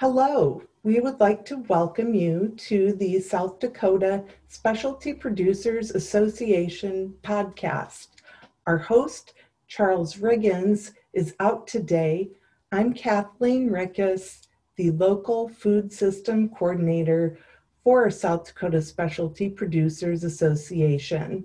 Hello, we would like to welcome you to the South Dakota Specialty Producers Association podcast. Our host, Charles Riggins, is out today. I'm Kathleen Rickus, the local food system coordinator for South Dakota Specialty Producers Association.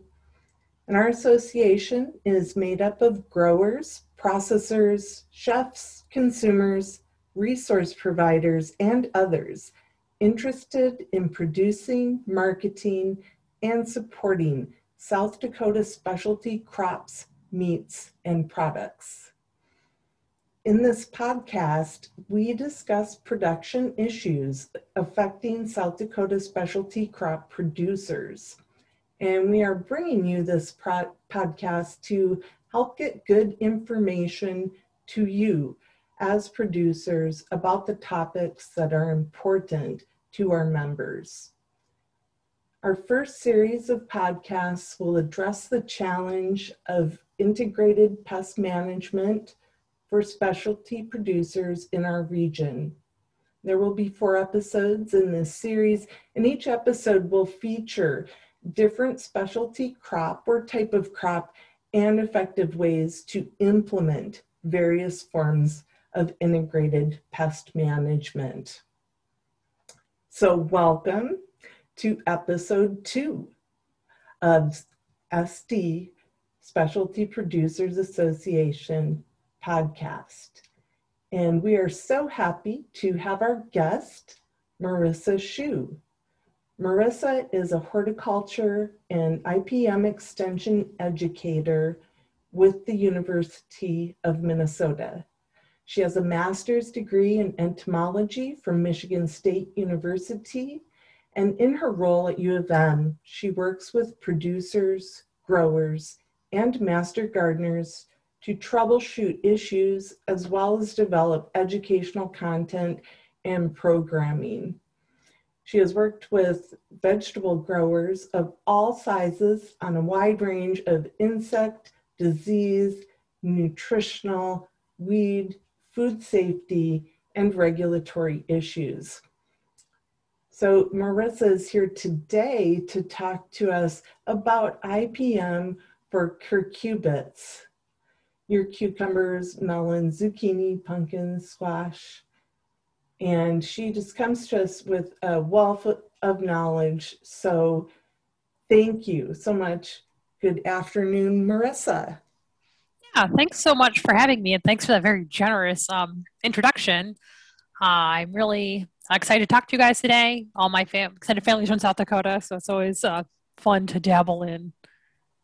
And our association is made up of growers, processors, chefs, consumers, resource providers, and others interested in producing, marketing, and supporting South Dakota specialty crops, meats, and products. In this podcast, we discuss production issues affecting South Dakota specialty crop producers. And we are bringing you this pro- podcast to help get good information to you as producers about the topics that are important to our members. Our first series of podcasts will address the challenge of integrated pest management for specialty producers in our region. There will be four episodes in this series, and each episode will feature different specialty crop or type of crop and effective ways to implement various forms of integrated pest management. So, welcome to episode two of SD Specialty Producers Association podcast. And we are so happy to have our guest, Marissa Schuh. Marissa is a horticulture and IPM extension educator with the University of Minnesota. She has a master's degree in entomology from Michigan State University. And in her role at U of M, she works with producers, growers, and master gardeners to troubleshoot issues as well as develop educational content and programming. She has worked with vegetable growers of all sizes on a wide range of insect, disease, nutritional, weed, food safety, and regulatory issues. So Marissa is here today to talk to us about IPM for cucurbits, your cucumbers, melons, zucchini, pumpkins, squash. And she just comes to us with a wealth of knowledge. So thank you so much. Good afternoon, Marissa. Yeah, thanks so much for having me, and thanks for that very generous um, introduction. Uh, I'm really excited to talk to you guys today. All my fam- extended families from South Dakota, so it's always uh, fun to dabble in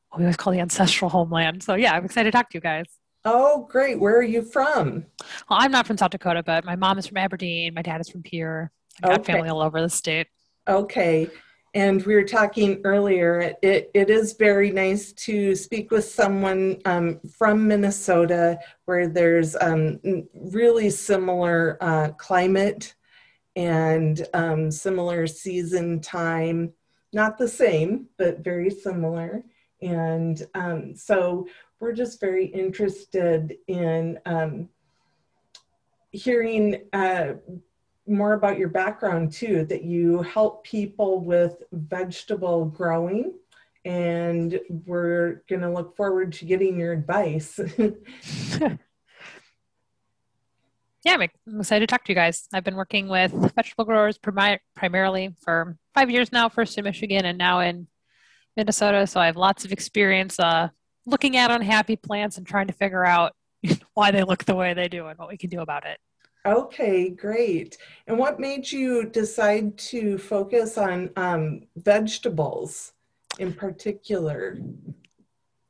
what we always call the ancestral homeland. So yeah, I'm excited to talk to you guys. Oh, great. Where are you from? Well, I'm not from South Dakota, but my mom is from Aberdeen. My dad is from Pierre. I've got okay. family all over the state. Okay. And we were talking earlier, it, it is very nice to speak with someone um, from Minnesota where there's um, really similar uh, climate and um, similar season time. Not the same, but very similar. And um, so we're just very interested in um, hearing. Uh, more about your background too, that you help people with vegetable growing. And we're going to look forward to getting your advice. yeah, I'm excited to talk to you guys. I've been working with vegetable growers prim- primarily for five years now, first in Michigan and now in Minnesota. So I have lots of experience uh, looking at unhappy plants and trying to figure out why they look the way they do and what we can do about it. Okay, great. And what made you decide to focus on um, vegetables in particular?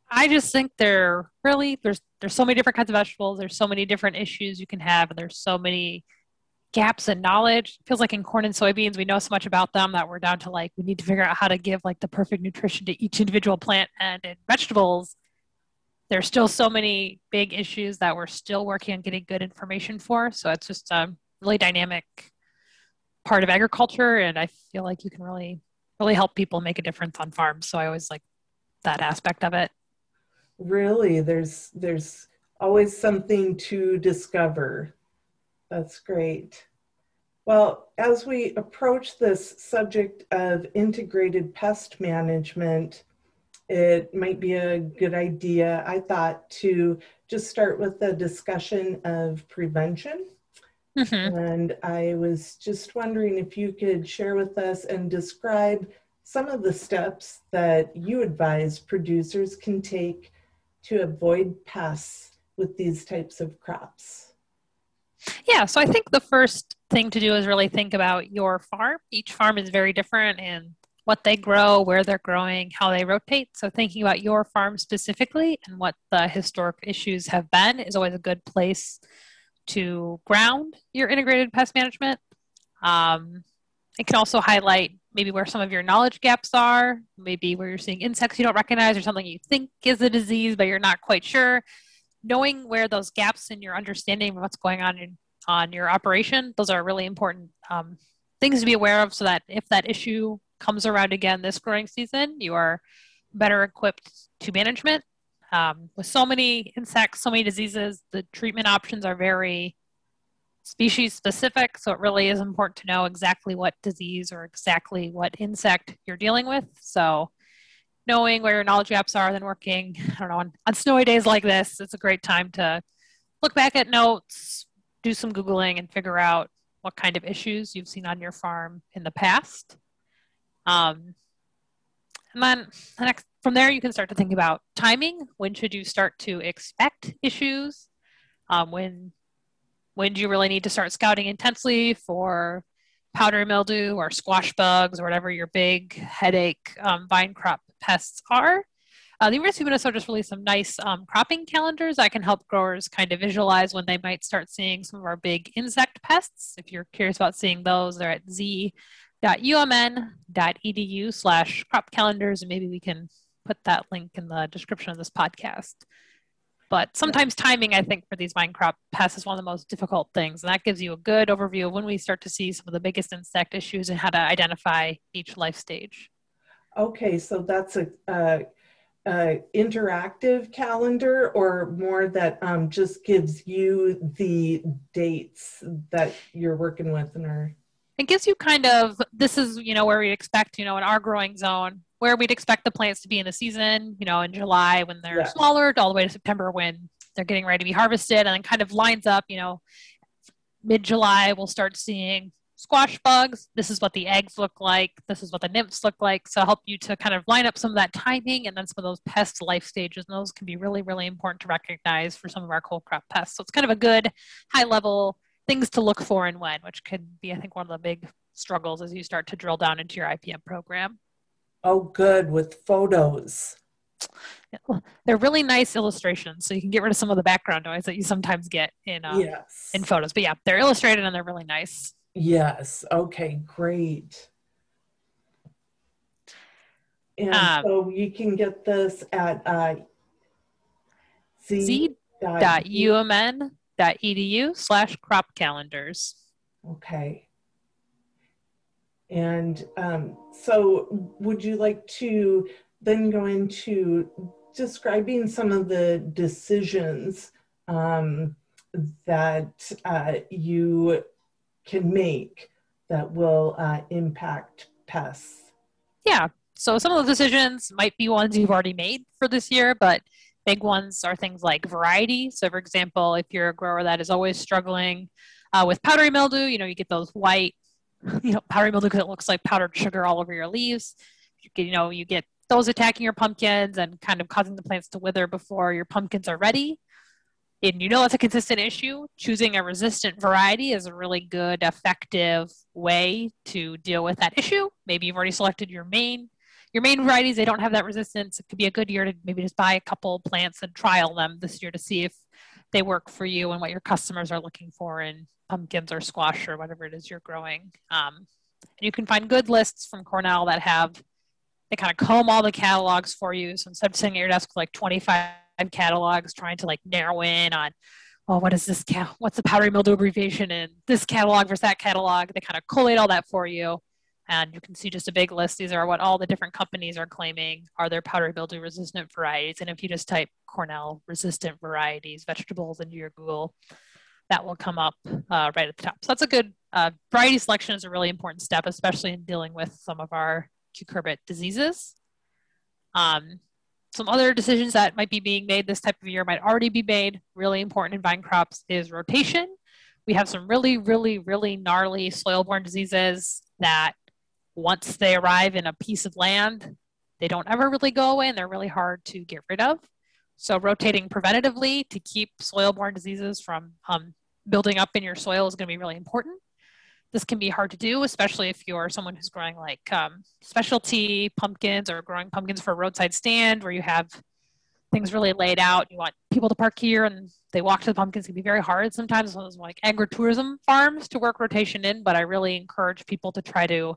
I just think they're really there's there's so many different kinds of vegetables. There's so many different issues you can have, and there's so many gaps in knowledge. It feels like in corn and soybeans, we know so much about them that we're down to like we need to figure out how to give like the perfect nutrition to each individual plant. And in vegetables, there's still so many big issues that we're still working on getting good information for. So it's just a really dynamic part of agriculture, and I feel like you can really, really help people make a difference on farms. So I always like that aspect of it. Really, there's there's always something to discover. That's great. Well, as we approach this subject of integrated pest management, it might be a good idea, I thought, to just start with a discussion of prevention. Mm-hmm. And I was just wondering if you could share with us and describe some of the steps that you advise producers can take to avoid pests with these types of crops. Yeah, so I think the first thing to do is really think about your farm. Each farm is very different in what they grow, where they're growing, how they rotate. So thinking about your farm specifically and what the historic issues have been is always a good place to ground your integrated pest management. Um, it can also highlight maybe where some of your knowledge gaps are, maybe where you're seeing insects you don't recognize or something you think is a disease, but you're not quite sure. Knowing where those gaps in your understanding of what's going on in on your operation, those are really important um, things to be aware of so that if that issue comes around again this growing season, you are better equipped to management. Um, with so many insects, so many diseases, the treatment options are very species specific. So it really is important to know exactly what disease or exactly what insect you're dealing with. So knowing where your knowledge gaps are, then working, I don't know, on, on snowy days like this, it's a great time to look back at notes, do some Googling, and figure out what kind of issues you've seen on your farm in the past. Um, and then the next, from there, you can start to think about timing. When should you start to expect issues? Um, when when do you really need to start scouting intensely for powdery mildew or squash bugs or whatever your big headache um, vine crop pests are? Uh, the University of Minnesota just released some nice um, cropping calendars that can help growers kind of visualize when they might start seeing some of our big insect pests. If you're curious about seeing those, they're at z.umn.edu slash crop calendars, and maybe we can put that link in the description of this podcast. But sometimes timing, I think, for these vine crop pests is one of the most difficult things. And that gives you a good overview of when we start to see some of the biggest insect issues and how to identify each life stage. Okay, so that's a interactive calendar or more that um, just gives you the dates that you're working with and are it gives you kind of this is you know where we expect you know in our growing zone where we'd expect the plants to be in the season, you know, in July when they're yeah. smaller, all the way to September when they're getting ready to be harvested, and then kind of lines up, you know, mid July, we'll start seeing squash bugs. This is what the eggs look like. This is what the nymphs look like. So help you to kind of line up some of that timing and then some of those pest life stages. And those can be really, really important to recognize for some of our cold crop pests. So it's kind of a good high level things to look for and when, which could be, I think, one of the big struggles as you start to drill down into your IPM program. Oh, good, with photos. They're really nice illustrations, so you can get rid of some of the background noise that you sometimes get in uh, yes. in photos. But yeah, they're illustrated and they're really nice. Yes. Okay. Great. And um, so you can get this at uh, z.umn.edu slash crop calendars. Okay. And um, so, would you like to then go into describing some of the decisions um, that uh, you can make that will uh, impact pests? Yeah. So, some of the decisions might be ones you've already made for this year, but big ones are things like variety. So, for example, if you're a grower that is always struggling uh, with powdery mildew, you know, you get those white you know, powdery mildew because it looks like powdered sugar all over your leaves. You, get, you know, you get those attacking your pumpkins and kind of causing the plants to wither before your pumpkins are ready. And you know it's a consistent issue. Choosing a resistant variety is a really good, effective way to deal with that issue. Maybe you've already selected your main your main varieties. They don't have that resistance. It could be a good year to maybe just buy a couple plants and trial them this year to see if they work for you and what your customers are looking for in pumpkins or squash or whatever it is you're growing. Um, and you can find good lists from Cornell that have they kind of comb all the catalogs for you. So instead of sitting at your desk with like 25 catalogs trying to like narrow in on, well, what is this? What's the powdery mildew abbreviation in this catalog versus that catalog? They kind of collate all that for you. And you can see just a big list. These are what all the different companies are claiming are their powdery mildew resistant varieties. And if you just type Cornell resistant varieties, vegetables into your Google that will come up uh, right at the top. So that's a good uh, variety selection is a really important step, especially in dealing with some of our cucurbit diseases. Um, some other decisions that might be being made this type of year might already be made. Really important in vine crops is rotation. We have some really, really, really gnarly soil-borne diseases that once they arrive in a piece of land, they don't ever really go away and they're really hard to get rid of. So rotating preventatively to keep soil-borne diseases from um, building up in your soil is going to be really important. This can be hard to do, especially if you're someone who's growing like um, specialty pumpkins or growing pumpkins for a roadside stand where you have things really laid out. You want people to park here and they walk to the pumpkins. It can be very hard sometimes. Those like agritourism farms to work rotation in, but I really encourage people to try to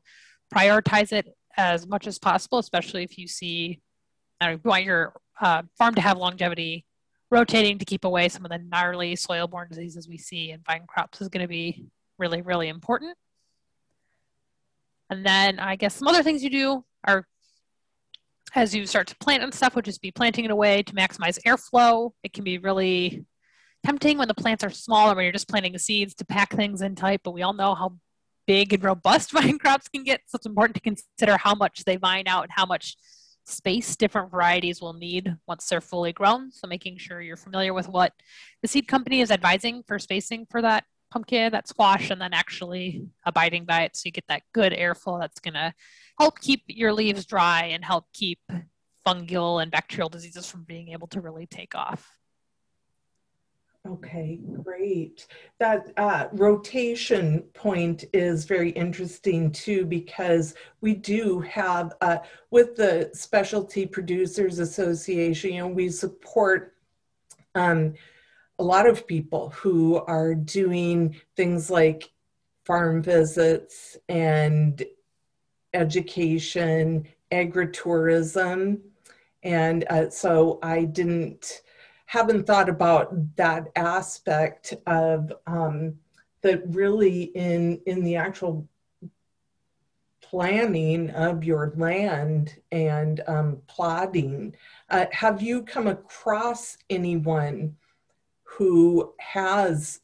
prioritize it as much as possible, especially if you see, I don't know, you want your uh, farm to have longevity rotating to keep away some of the gnarly soil-borne diseases we see in vine crops is going to be really, really important. And then I guess some other things you do are as you start to plant and stuff, would just be planting in a way to maximize airflow. It can be really tempting when the plants are small or when you're just planting seeds to pack things in tight, but we all know how big and robust vine crops can get. So it's important to consider how much they vine out and how much space different varieties will need once they're fully grown. So making sure you're familiar with what the seed company is advising for spacing for that pumpkin, that squash, and then actually abiding by it so you get that good airflow that's going to help keep your leaves dry and help keep fungal and bacterial diseases from being able to really take off. Okay, great. That uh, rotation point is very interesting too, because we do have, uh, with the Specialty Producers Association, you know, we support um, a lot of people who are doing things like farm visits and education, agritourism. And uh, so I didn't, haven't thought about that aspect of um, that really in, in the actual planning of your land and um, plotting. Uh, have you come across anyone who has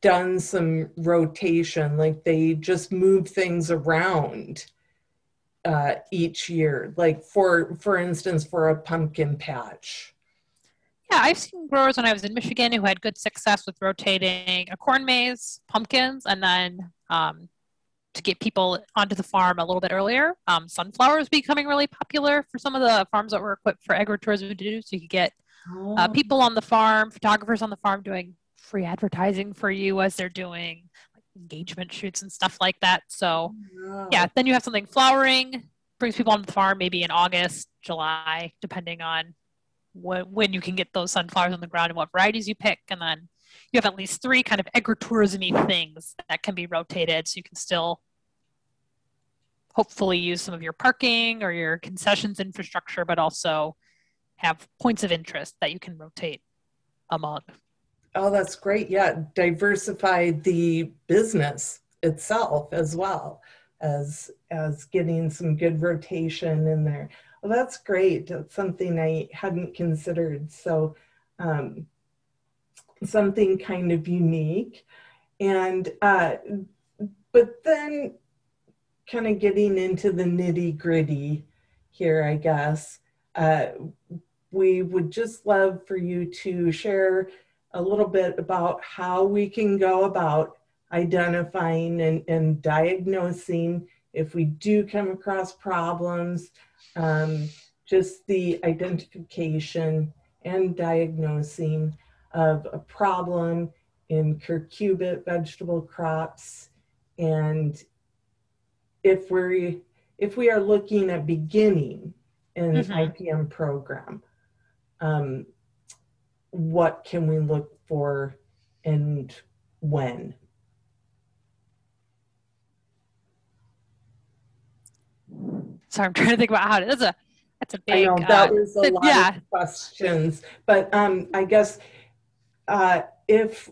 done some rotation, like they just move things around uh, each year, like for for instance, for a pumpkin patch. Yeah, I've seen growers when I was in Michigan who had good success with rotating a corn maze, pumpkins, and then um, to get people onto the farm a little bit earlier. Um, sunflowers becoming really popular for some of the farms that were equipped for agritourism to do, so you could get uh, oh. people on the farm, photographers on the farm doing free advertising for you as they're doing like, engagement shoots and stuff like that. So, oh. yeah, then you have something flowering, brings people onto the farm maybe in August, July, depending on when, when you can get those sunflowers on the ground and what varieties you pick. And then you have at least three kind of agritourism things that can be rotated so you can still hopefully use some of your parking or your concessions infrastructure, but also have points of interest that you can rotate among. Oh, that's great. Yeah, diversify the business itself as well as as getting some good rotation in there. Well, that's great. That's something I hadn't considered. So, um, something kind of unique, and uh, but then kind of getting into the nitty gritty here, I guess. Uh, we would just love for you to share a little bit about how we can go about identifying and, and diagnosing if we do come across problems, um, just the identification and diagnosing of a problem in cucurbit vegetable crops. And if we're if we are looking at beginning an mm-hmm. IPM program, um, what can we look for and when? Sorry, I'm trying to think about how to. That's a that's a big. I know that uh, was a lot yeah. of questions, but um, I guess uh, if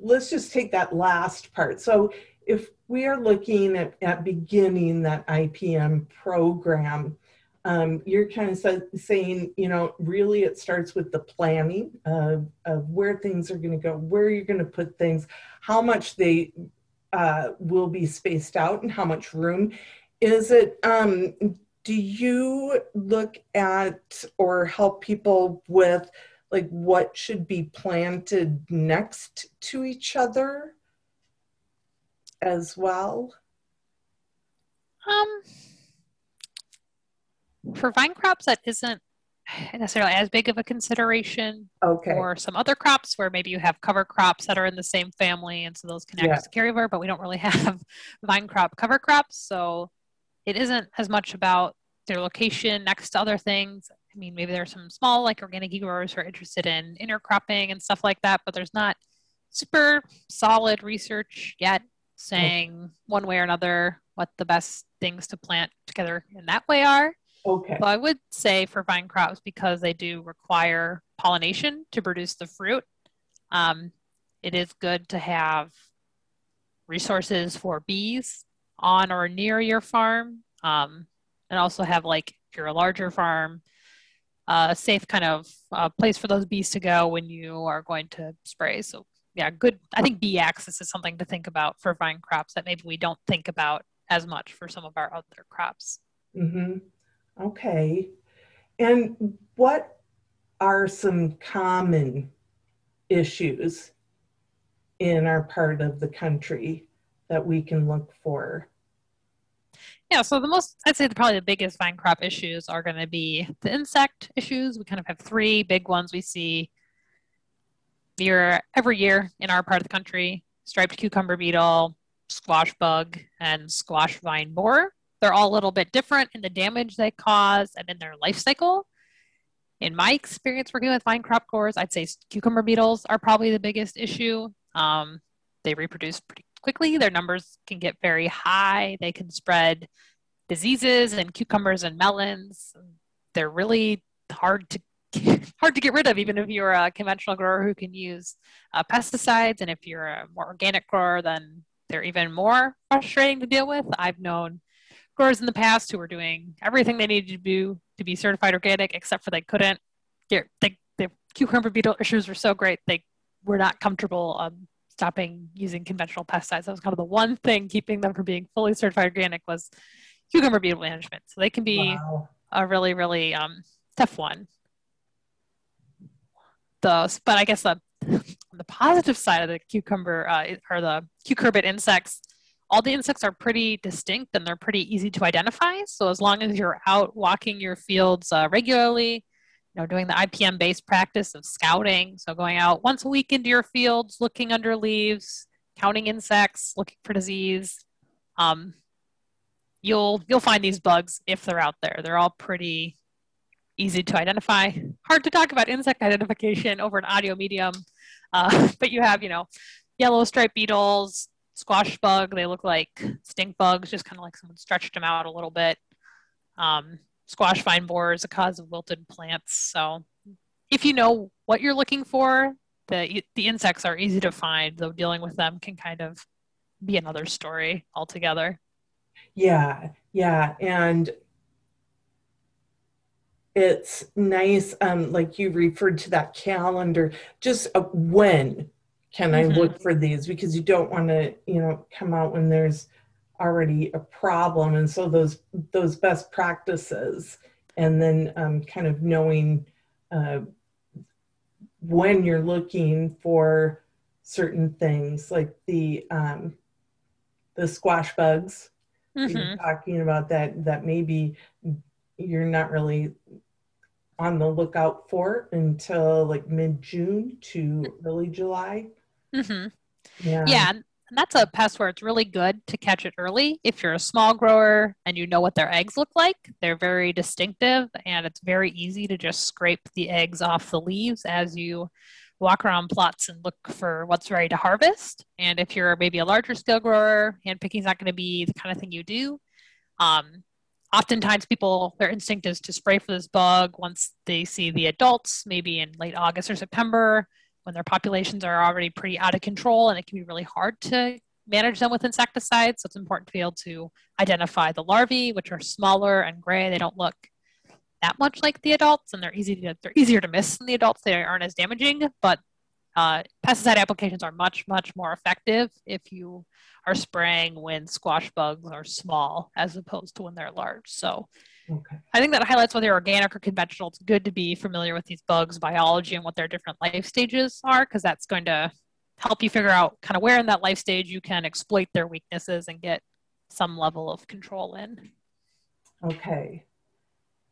let's just take that last part. So if we are looking at, at beginning that IPM program, um, you're kind of sa- saying, you know, really it starts with the planning of, of where things are going to go, where you're going to put things, how much they uh, will be spaced out, and how much room. Is it, um, do you look at or help people with like what should be planted next to each other as well? Um, for vine crops, that isn't necessarily as big of a consideration. Okay. Or some other crops where maybe you have cover crops that are in the same family, and so those can act Yeah. as carryover. But we don't really have vine crop cover crops, so it isn't as much about their location next to other things. I mean, maybe there are some small like organic growers who are interested in intercropping and stuff like that, but there's not super solid research yet saying one way or another what the best things to plant together in that way are. Okay. So I would say for vine crops, because they do require pollination to produce the fruit, um, it is good to have resources for bees on or near your farm. Um, and also have like if you're a larger farm, uh, a safe kind of uh, place for those bees to go when you are going to spray. So yeah, good. I think bee access is something to think about for vine crops that maybe we don't think about as much for some of our other crops. Mm-hmm. Okay. And what are some common issues in our part of the country that we can look for? Yeah, so the most, I'd say the, probably the biggest vine crop issues are going to be the insect issues. We kind of have three big ones we see year every year in our part of the country: striped cucumber beetle, squash bug, and squash vine borer. They're all a little bit different in the damage they cause and in their life cycle. In my experience working with vine crop growers, I'd say cucumber beetles are probably the biggest issue. Um, they reproduce pretty quickly. Their numbers can get very high. They can spread diseases and cucumbers and melons. They're really hard to hard to get rid of, even if you're a conventional grower who can use uh, pesticides. And if you're a more organic grower, then they're even more frustrating to deal with. I've known growers in the past who were doing everything they needed to do to be certified organic, except for they couldn't get the cucumber beetle issues were so great they were not comfortable um, stopping using conventional pesticides. That was kind of the one thing keeping them from being fully certified organic was cucumber beetle management. So they can be Wow. a really, really um, tough one. The, but I guess the, the positive side of the cucumber uh, are the cucurbit insects. All the insects are pretty distinct and they're pretty easy to identify. So as long as you're out walking your fields uh, regularly, know, doing the IPM based practice of scouting, so going out once a week into your fields, looking under leaves, counting insects, looking for disease, um, you'll you'll find these bugs if they're out there. They're all pretty easy to identify. Hard to talk about insect identification over an audio medium, uh, but you have you know yellow striped beetles, squash bug. They look like stink bugs, just kind of like someone stretched them out a little bit. Um, squash vine borer is a cause of wilted plants. So if you know what you're looking for, the the insects are easy to find. Though dealing with them can kind of be another story altogether. Yeah, yeah. And it's nice, um, like you referred to that calendar, just uh, when can I Mhm. look for these? Because you don't want to, you know, come out when there's already a problem. And so those those best practices and then um, kind of knowing uh, when you're looking for certain things like the um, the squash bugs Mhm. you're talking about that that maybe you're not really on the lookout for until like mid June to early July. hmm Yeah. Yeah, and that's a pest where it's really good to catch it early. If you're a small grower and you know what their eggs look like, they're very distinctive and it's very easy to just scrape the eggs off the leaves as you walk around plots and look for what's ready to harvest. And if you're maybe a larger scale grower, hand picking is not going to be the kind of thing you do. Um, oftentimes people their instinct is to spray for this bug once they see the adults maybe in late august or september when their populations are already pretty out of control and it can be really hard to manage them with insecticides so it's important to be able to identify the larvae which are smaller and gray they don't look that much like the adults, and they're easy to they're easier to miss than the adults. They aren't as damaging, but uh, pesticide applications are much much more effective if you are spraying when squash bugs are small as opposed to when they're large. So. Okay. I think that highlights whether organic or conventional. It's good to be familiar with these bugs' biology and what their different life stages are, because that's going to help you figure out kind of where in that life stage you can exploit their weaknesses and get some level of control in. Okay.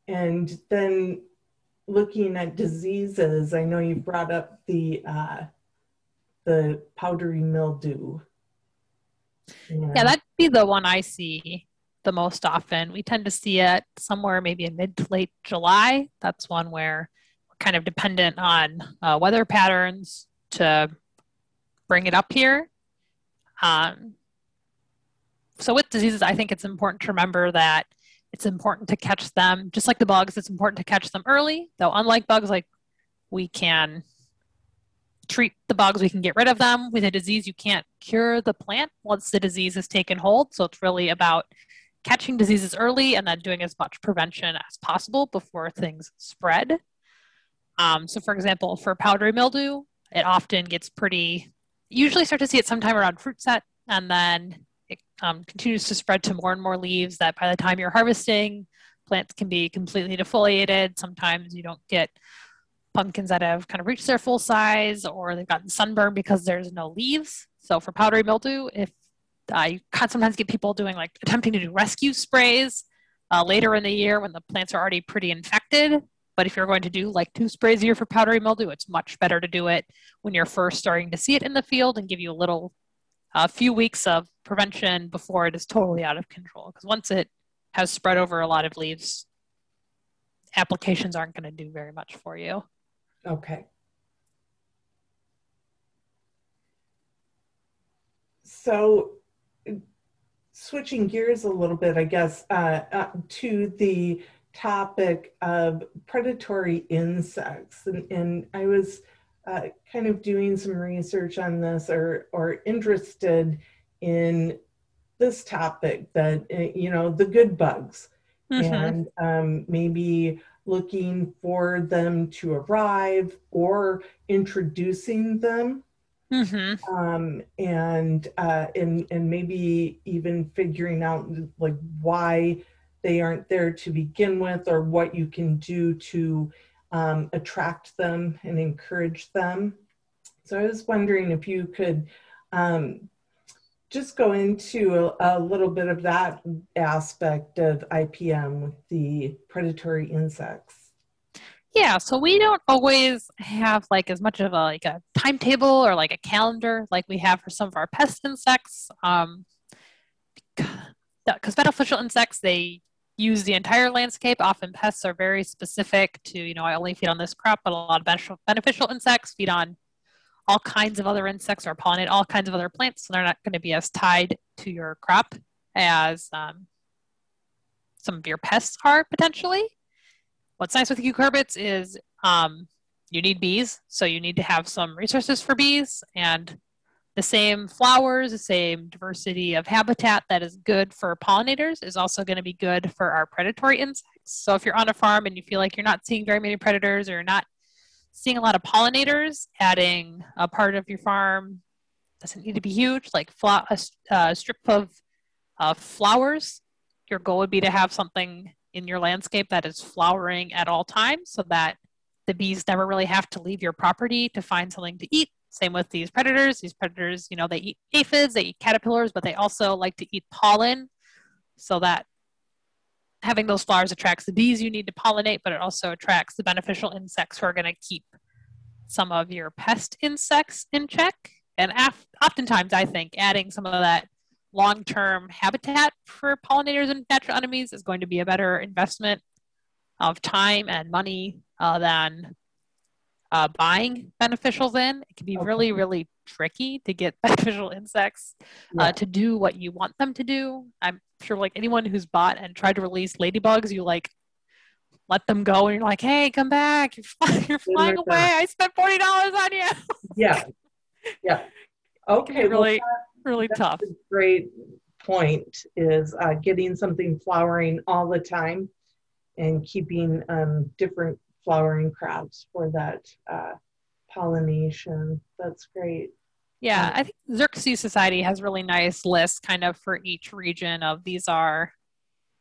And then looking at diseases, I know you brought up the uh, the powdery mildew. Yeah. yeah, that'd be the one I see the most often. We tend to see it somewhere maybe in mid to late July. That's one where we're kind of dependent on uh, weather patterns to bring it up here. Um, so with diseases, I think it's important to remember that it's important to catch them, just like the bugs, it's important to catch them early. Though, unlike bugs, like we can treat the bugs, we can get rid of them. With a disease, you can't cure the plant once the disease has taken hold. So it's really about catching diseases early and then doing as much prevention as possible before things spread. Um, so, for example, for powdery mildew, it often gets pretty usually start to see it sometime around fruit set and then it um, continues to spread to more and more leaves that by the time you're harvesting plants can be completely defoliated sometimes you don't get pumpkins that have kind of reached their full size or they've gotten sunburned because there's no leaves so for powdery mildew if can sometimes get people doing like attempting to do rescue sprays uh, later in the year when the plants are already pretty infected but if you're going to do like two sprays a year for powdery mildew, it's much better to do it when you're first starting to see it in the field and give you a little, a few weeks of prevention before it is totally out of control. Because once it has spread over a lot of leaves, applications aren't going to do very much for you. Okay. So, switching gears a little bit, I guess, uh, uh, to the topic of predatory insects. And, and I was uh, kind of doing some research on this or, or interested in this topic that, uh, you know, the good bugs mm-hmm. and um, maybe looking for them to arrive or introducing them. Mm-hmm. Um, and uh, and and maybe even figuring out like why they aren't there to begin with or what you can do to um, attract them and encourage them. So I was wondering if you could um, just go into a, a, little bit of that aspect of IPM with the predatory insects. Yeah, so we don't always have like as much of a like a timetable or like a calendar like we have for some of our pest insects. Um, because beneficial insects they use the entire landscape. Often pests are very specific to, you know, I only feed on this crop, but a lot of beneficial, beneficial insects feed on all kinds of other insects or pollinate all kinds of other plants. So they're not going to be as tied to your crop as um, some of your pests are potentially. What's nice with cucurbits is um, you need bees, so you need to have some resources for bees. And the same flowers, the same diversity of habitat that is good for pollinators is also going to be good for our predatory insects. So if you're on a farm and you feel like you're not seeing very many predators or you're not seeing a lot of pollinators, adding a part of your farm doesn't need to be huge, like a, strip of uh, flowers. Your goal would be to have something in your landscape that is flowering at all times so that the bees never really have to leave your property to find something to eat same with these predators. These predators, you know, they eat aphids, they eat caterpillars, but they also like to eat pollen. So that having those flowers attracts the bees you need to pollinate, but it also attracts the beneficial insects who are going to keep some of your pest insects in check. And af- oftentimes, I think adding some of that long term habitat for pollinators and natural enemies is going to be a better investment of time and money uh, than uh, buying beneficials in. It can be okay. really, really tricky to get beneficial insects uh, to do what you want them to do. I'm sure, like anyone who's bought and tried to release ladybugs, you like let them go, and you're like, "Hey, come back! You're, fly- you're flying away! I spent forty dollars on you." yeah, yeah. Okay, really, well, really tough. great point is uh, getting something flowering all the time and keeping um, different flowering crops for that uh, pollination. That's great. Yeah, I think Xerces Society has really nice lists kind of for each region of these are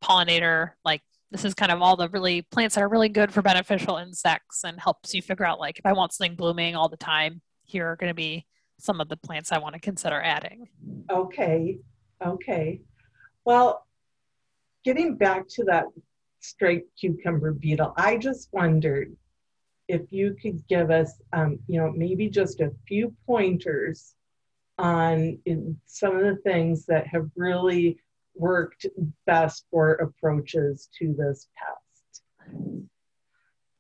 pollinator, like this is kind of all the really plants that are really good for beneficial insects and helps you figure out like if I want something blooming all the time, here are going to be some of the plants I want to consider adding. Okay, okay. Well, getting back to that straight cucumber beetle, I just wondered if you could give us, um, you know, maybe just a few pointers on some of the things that have really worked best for approaches to this pest.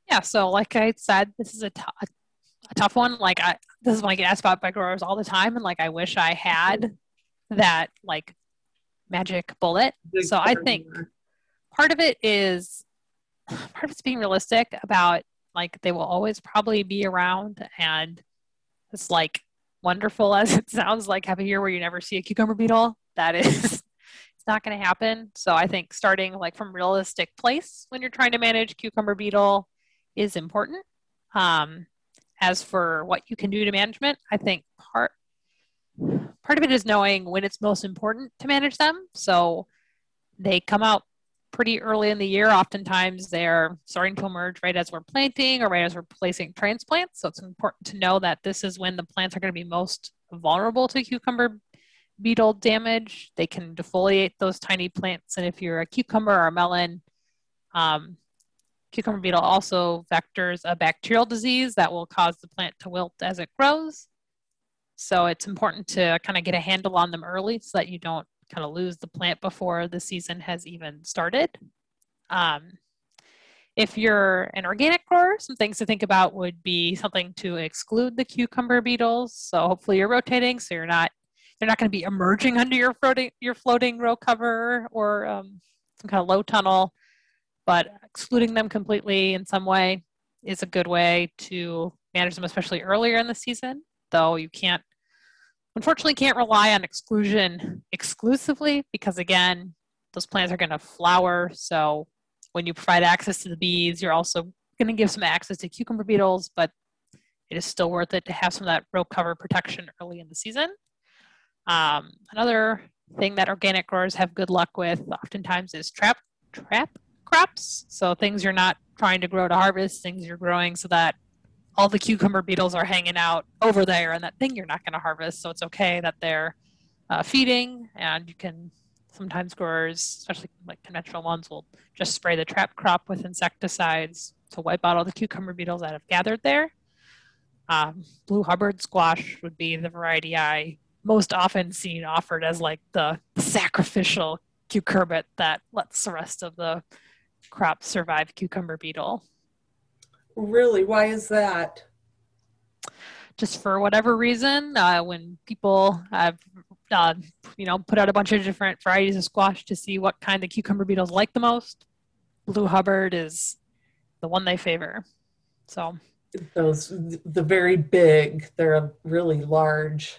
Yeah, so like I said, this is a, t- a tough one. Like I, this is one I get asked about by growers all the time, and like I wish I had that like magic bullet. So I think part of it is part of it's being realistic about like they will always probably be around and it's like wonderful as it sounds like have a year where you never see a cucumber beetle. That is it's not going to happen. So i think starting like from realistic place when you're trying to manage cucumber beetle is important. Um, as for what you can do to management i think part part of it is knowing when it's most important to manage them so they come out pretty early in the year. Oftentimes they're starting to emerge right as we're planting or right as we're placing transplants. So it's important to know that this is when the plants are going to be most vulnerable to cucumber beetle damage. They can defoliate those tiny plants. And if you're a cucumber or a melon, um, cucumber beetle also vectors a bacterial disease that will cause the plant to wilt as it grows. So it's important to kind of get a handle on them early so that you don't kind of lose the plant before the season has even started. Um, if you're an organic grower, some things to think about would be something to exclude the cucumber beetles. So hopefully you're rotating, so you're not they're not going to be emerging under your floating your floating row cover or um, some kind of low tunnel. But excluding them completely in some way is a good way to manage them, especially earlier in the season. Though you can't Unfortunately, can't rely on exclusion exclusively because, again, those plants are going to flower. So when you provide access to the bees, you're also going to give some access to cucumber beetles, but it is still worth it to have some of that row cover protection early in the season. Um, another thing that organic growers have good luck with oftentimes is trap trap crops. So things you're not trying to grow to harvest, things you're growing so that all the cucumber beetles are hanging out over there and that thing you're not going to harvest. So it's okay that they're uh, feeding and you can sometimes growers, especially like conventional ones, will just spray the trap crop with insecticides to wipe out all the cucumber beetles that have gathered there. Um, blue Hubbard squash would be the variety I most often seen offered as like the sacrificial cucurbit that lets the rest of the crop survive cucumber beetle. Really? Why is that? Just for whatever reason, uh, when people have, uh, you know, put out a bunch of different varieties of squash to see what kind of cucumber beetles like the most, Blue Hubbard is the one they favor. So those the very big, they're really large.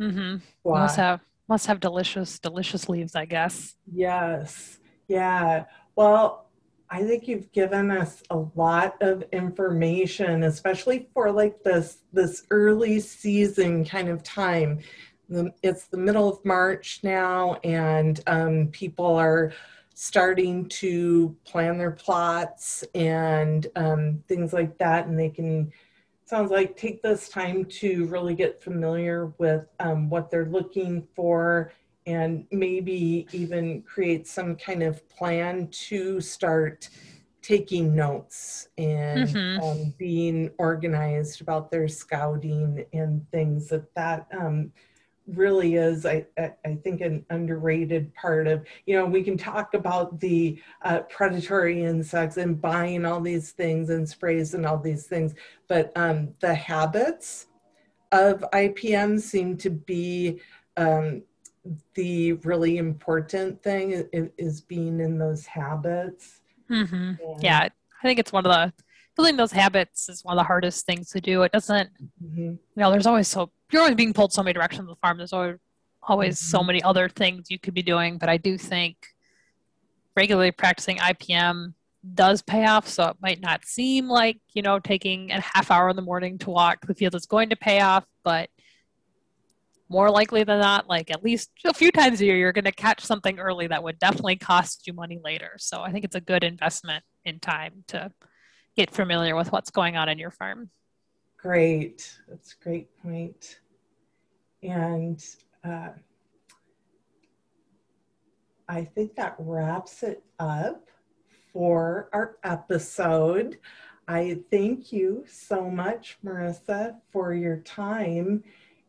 Mm-hmm. Must have must have delicious delicious leaves, I guess. Yes. Yeah. Well, I think you've given us a lot of information, especially for like this this early season kind of time. It's the middle of March now, and um, people are starting to plan their plots and um, things like that, and they can sounds like take this time to really get familiar with um, what they're looking for and maybe even create some kind of plan to start taking notes and mm-hmm. um, being organized about their scouting and things that that um, really is I, I think an underrated part of you know we can talk about the uh, predatory insects and buying all these things and sprays and all these things but um, the habits of ipm seem to be um, the really important thing is, is being in those habits. Mm-hmm. Yeah, I think it's one of the building those habits is one of the hardest things to do. It doesn't, mm-hmm. you know, there's always so you're always being pulled so many directions on the farm. There's always always mm-hmm. so many other things you could be doing, but I do think regularly practicing IPM does pay off. So it might not seem like, you know, taking a half hour in the morning to walk the field is going to pay off, but more likely than not, like at least a few times a year, you're going to catch something early that would definitely cost you money later. So I think it's a good investment in time to get familiar with what's going on in your farm. Great. That's a great point. And uh, I think that wraps it up for our episode. I thank you so much, Marissa, for your time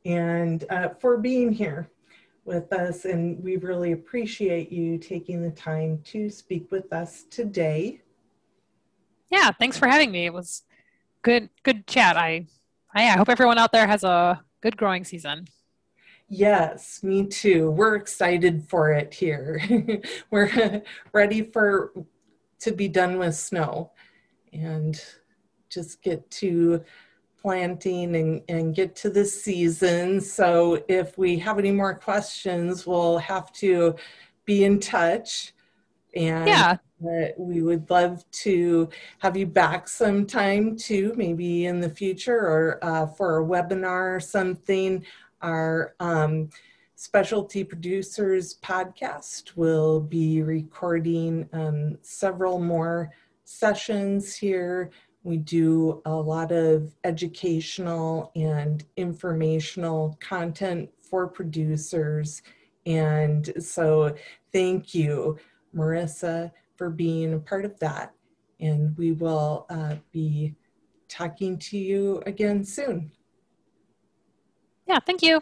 and uh, for being here with us. And we really appreciate you taking the time to speak with us today. Yeah, thanks for having me. It was good, good chat. I, I, I hope everyone out there has a good growing season. Yes, me too. We're excited for it here. We're ready for to be done with snow and just get to planting and, and get to the season. So if we have any more questions, we'll have to be in touch. And yeah. Uh, we would love to have you back sometime too, maybe in the future or uh, for a webinar or something. Our um, Specialty Producers podcast will be recording um, several more sessions here we do a lot of educational and informational content for producers. And so thank you, Marissa, for being a part of that. And we will uh, be talking to you again soon. Yeah, thank you.